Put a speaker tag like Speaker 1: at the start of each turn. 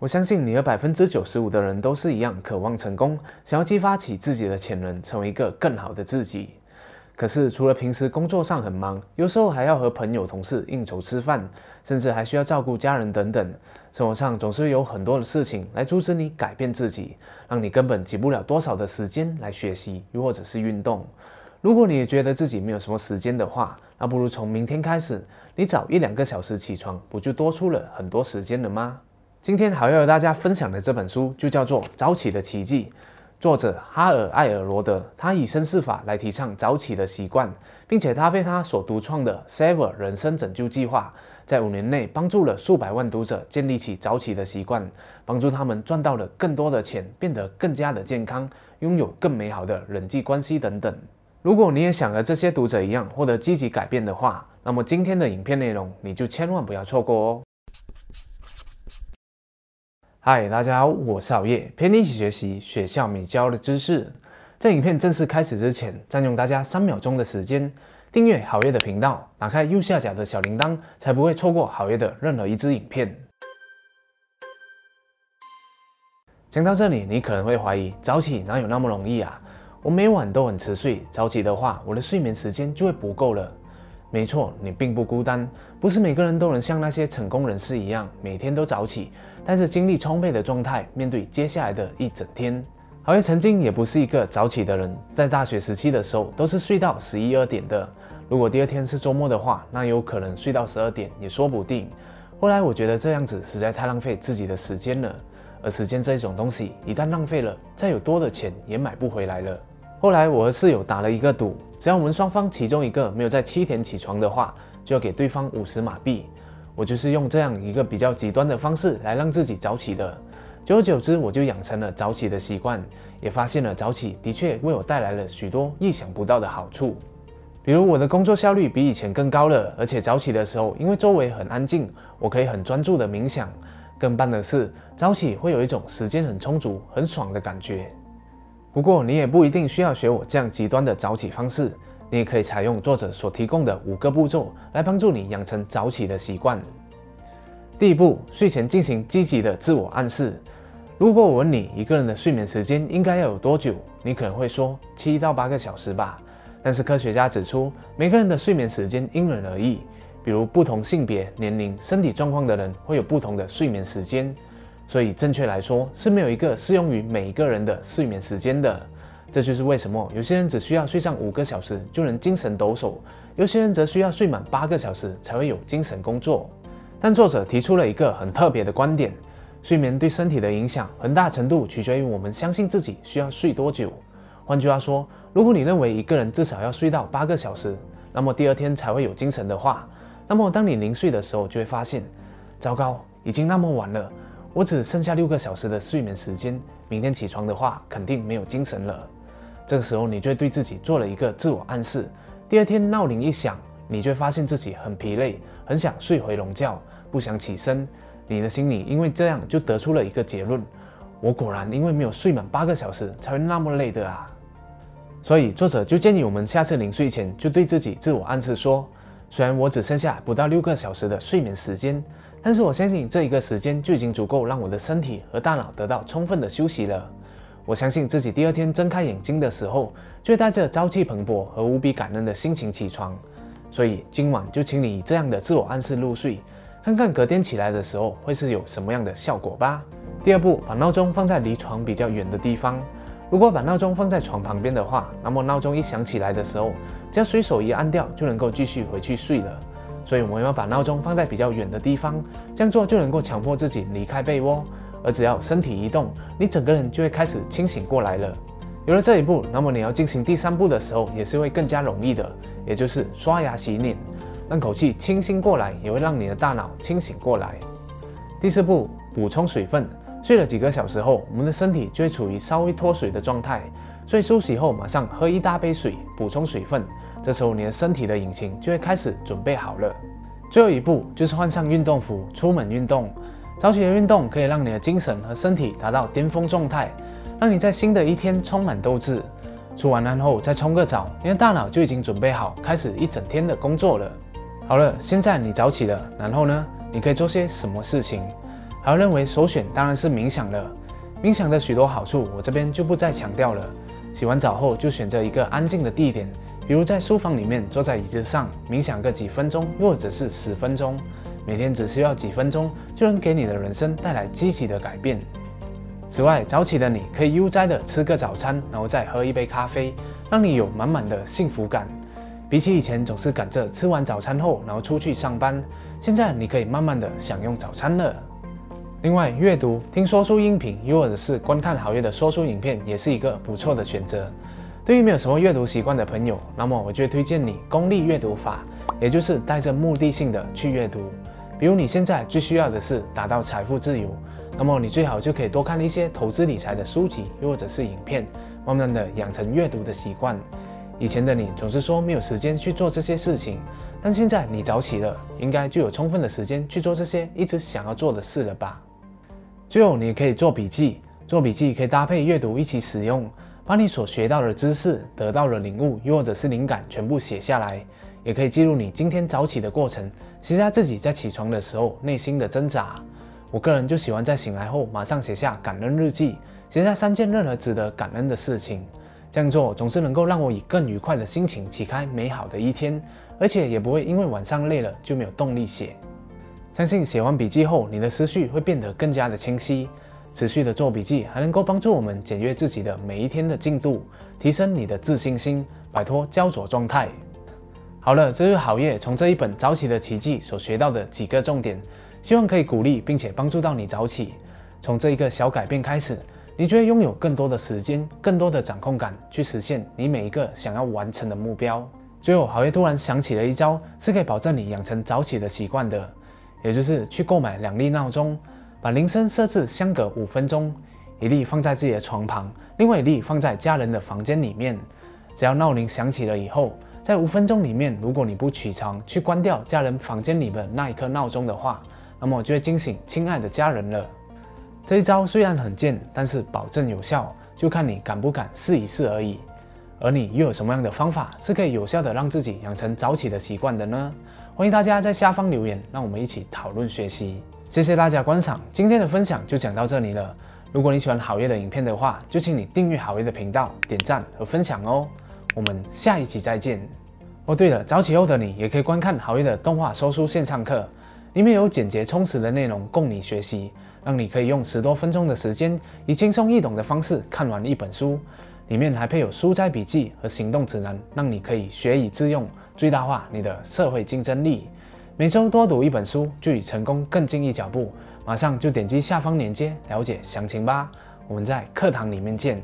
Speaker 1: 我相信你和百分之九十五的人都是一样，渴望成功，想要激发起自己的潜能，成为一个更好的自己。可是除了平时工作上很忙，有时候还要和朋友、同事应酬吃饭，甚至还需要照顾家人等等，生活上总是有很多的事情来阻止你改变自己，让你根本挤不了多少的时间来学习，又或者是运动。如果你也觉得自己没有什么时间的话，那不如从明天开始，你早一两个小时起床，不就多出了很多时间了吗？今天好要和大家分享的这本书就叫做《早起的奇迹》，作者哈尔·艾尔罗德，他以身试法来提倡早起的习惯，并且搭配他所独创的 Sever 人生拯救计划，在五年内帮助了数百万读者建立起早起的习惯，帮助他们赚到了更多的钱，变得更加的健康，拥有更美好的人际关系等等。如果你也想和这些读者一样获得积极改变的话，那么今天的影片内容你就千万不要错过哦。嗨，大家好，我是熬夜，陪你一起学习学校没教的知识。在影片正式开始之前，占用大家三秒钟的时间，订阅好夜的频道，打开右下角的小铃铛，才不会错过好夜的任何一支影片。讲到这里，你可能会怀疑，早起哪有那么容易啊？我每晚都很迟睡，早起的话，我的睡眠时间就会不够了。没错，你并不孤单。不是每个人都能像那些成功人士一样，每天都早起，但是精力充沛的状态，面对接下来的一整天。好像曾经也不是一个早起的人，在大学时期的时候，都是睡到十一二点的。如果第二天是周末的话，那有可能睡到十二点也说不定。后来我觉得这样子实在太浪费自己的时间了，而时间这一种东西，一旦浪费了，再有多的钱也买不回来了。后来我和室友打了一个赌，只要我们双方其中一个没有在七点起床的话，就要给对方五十马币。我就是用这样一个比较极端的方式来让自己早起的。久而久之，我就养成了早起的习惯，也发现了早起的确为我带来了许多意想不到的好处。比如我的工作效率比以前更高了，而且早起的时候，因为周围很安静，我可以很专注的冥想。更棒的是，早起会有一种时间很充足、很爽的感觉。不过你也不一定需要学我这样极端的早起方式，你也可以采用作者所提供的五个步骤来帮助你养成早起的习惯。第一步，睡前进行积极的自我暗示。如果我问你一个人的睡眠时间应该要有多久，你可能会说七到八个小时吧。但是科学家指出，每个人的睡眠时间因人而异，比如不同性别、年龄、身体状况的人会有不同的睡眠时间。所以，正确来说是没有一个适用于每一个人的睡眠时间的。这就是为什么有些人只需要睡上五个小时就能精神抖擞，有些人则需要睡满八个小时才会有精神工作。但作者提出了一个很特别的观点：睡眠对身体的影响很大程度取决于我们相信自己需要睡多久。换句话说，如果你认为一个人至少要睡到八个小时，那么第二天才会有精神的话，那么当你临睡的时候就会发现，糟糕，已经那么晚了。我只剩下六个小时的睡眠时间，明天起床的话肯定没有精神了。这个时候，你就会对自己做了一个自我暗示。第二天闹铃一响，你就会发现自己很疲累，很想睡回笼觉，不想起身。你的心里因为这样就得出了一个结论：我果然因为没有睡满八个小时才会那么累的啊！所以作者就建议我们下次临睡前就对自己自我暗示说：虽然我只剩下不到六个小时的睡眠时间。但是我相信这一个时间就已经足够让我的身体和大脑得到充分的休息了。我相信自己第二天睁开眼睛的时候，就带着朝气蓬勃和无比感恩的心情起床。所以今晚就请你以这样的自我暗示入睡，看看隔天起来的时候会是有什么样的效果吧。第二步，把闹钟放在离床比较远的地方。如果把闹钟放在床旁边的话，那么闹钟一响起来的时候，只要随手一按掉，就能够继续回去睡了。所以我们要把闹钟放在比较远的地方，这样做就能够强迫自己离开被窝。而只要身体移动，你整个人就会开始清醒过来了。有了这一步，那么你要进行第三步的时候，也是会更加容易的，也就是刷牙洗脸，让口气清新过来，也会让你的大脑清醒过来。第四步，补充水分。睡了几个小时后，我们的身体就会处于稍微脱水的状态，所以休息后马上喝一大杯水，补充水分。这时候，你的身体的引擎就会开始准备好了。最后一步就是换上运动服，出门运动。早起的运动可以让你的精神和身体达到巅峰状态，让你在新的一天充满斗志。出完汗后再冲个澡，你的大脑就已经准备好开始一整天的工作了。好了，现在你早起了，然后呢？你可以做些什么事情？而认为首选当然是冥想了。冥想的许多好处，我这边就不再强调了。洗完澡后就选择一个安静的地点，比如在书房里面坐在椅子上冥想个几分钟，或者是十分钟。每天只需要几分钟，就能给你的人生带来积极的改变。此外，早起的你可以悠哉的吃个早餐，然后再喝一杯咖啡，让你有满满的幸福感。比起以前总是赶着吃完早餐后然后出去上班，现在你可以慢慢的享用早餐了。另外，阅读、听说书音频，又或者是观看好阅的说书影片，也是一个不错的选择。对于没有什么阅读习惯的朋友，那么我就推荐你功利阅读法，也就是带着目的性的去阅读。比如你现在最需要的是达到财富自由，那么你最好就可以多看一些投资理财的书籍，又或者是影片，慢慢的养成阅读的习惯。以前的你总是说没有时间去做这些事情，但现在你早起了，应该就有充分的时间去做这些一直想要做的事了吧？最后，你可以做笔记，做笔记可以搭配阅读一起使用，把你所学到的知识、得到的领悟，又或者是灵感全部写下来，也可以记录你今天早起的过程，写下自己在起床的时候内心的挣扎。我个人就喜欢在醒来后马上写下感恩日记，写下三件任何值得感恩的事情，这样做总是能够让我以更愉快的心情启开美好的一天，而且也不会因为晚上累了就没有动力写。相信写完笔记后，你的思绪会变得更加的清晰。持续的做笔记，还能够帮助我们检阅自己的每一天的进度，提升你的自信心，摆脱焦灼状态。好了，这是好业从这一本早起的奇迹所学到的几个重点，希望可以鼓励并且帮助到你早起。从这一个小改变开始，你就会拥有更多的时间，更多的掌控感，去实现你每一个想要完成的目标。最后，好业突然想起了一招，是可以保证你养成早起的习惯的。也就是去购买两粒闹钟，把铃声设置相隔五分钟，一粒放在自己的床旁，另外一粒放在家人的房间里面。只要闹铃响起了以后，在五分钟里面，如果你不起床去关掉家人房间里的那一颗闹钟的话，那么就会惊醒亲爱的家人了。这一招虽然很贱，但是保证有效，就看你敢不敢试一试而已。而你又有什么样的方法是可以有效的让自己养成早起的习惯的呢？欢迎大家在下方留言，让我们一起讨论学习。谢谢大家观赏，今天的分享就讲到这里了。如果你喜欢好业的影片的话，就请你订阅好业的频道、点赞和分享哦。我们下一集再见。哦，对了，早起后的你也可以观看好业的动画说书线上课，里面有简洁充实的内容供你学习，让你可以用十多分钟的时间，以轻松易懂的方式看完一本书。里面还配有书斋笔记和行动指南，让你可以学以致用。最大化你的社会竞争力，每周多读一本书，就与成功更近一脚步。马上就点击下方链接了解详情吧。我们在课堂里面见。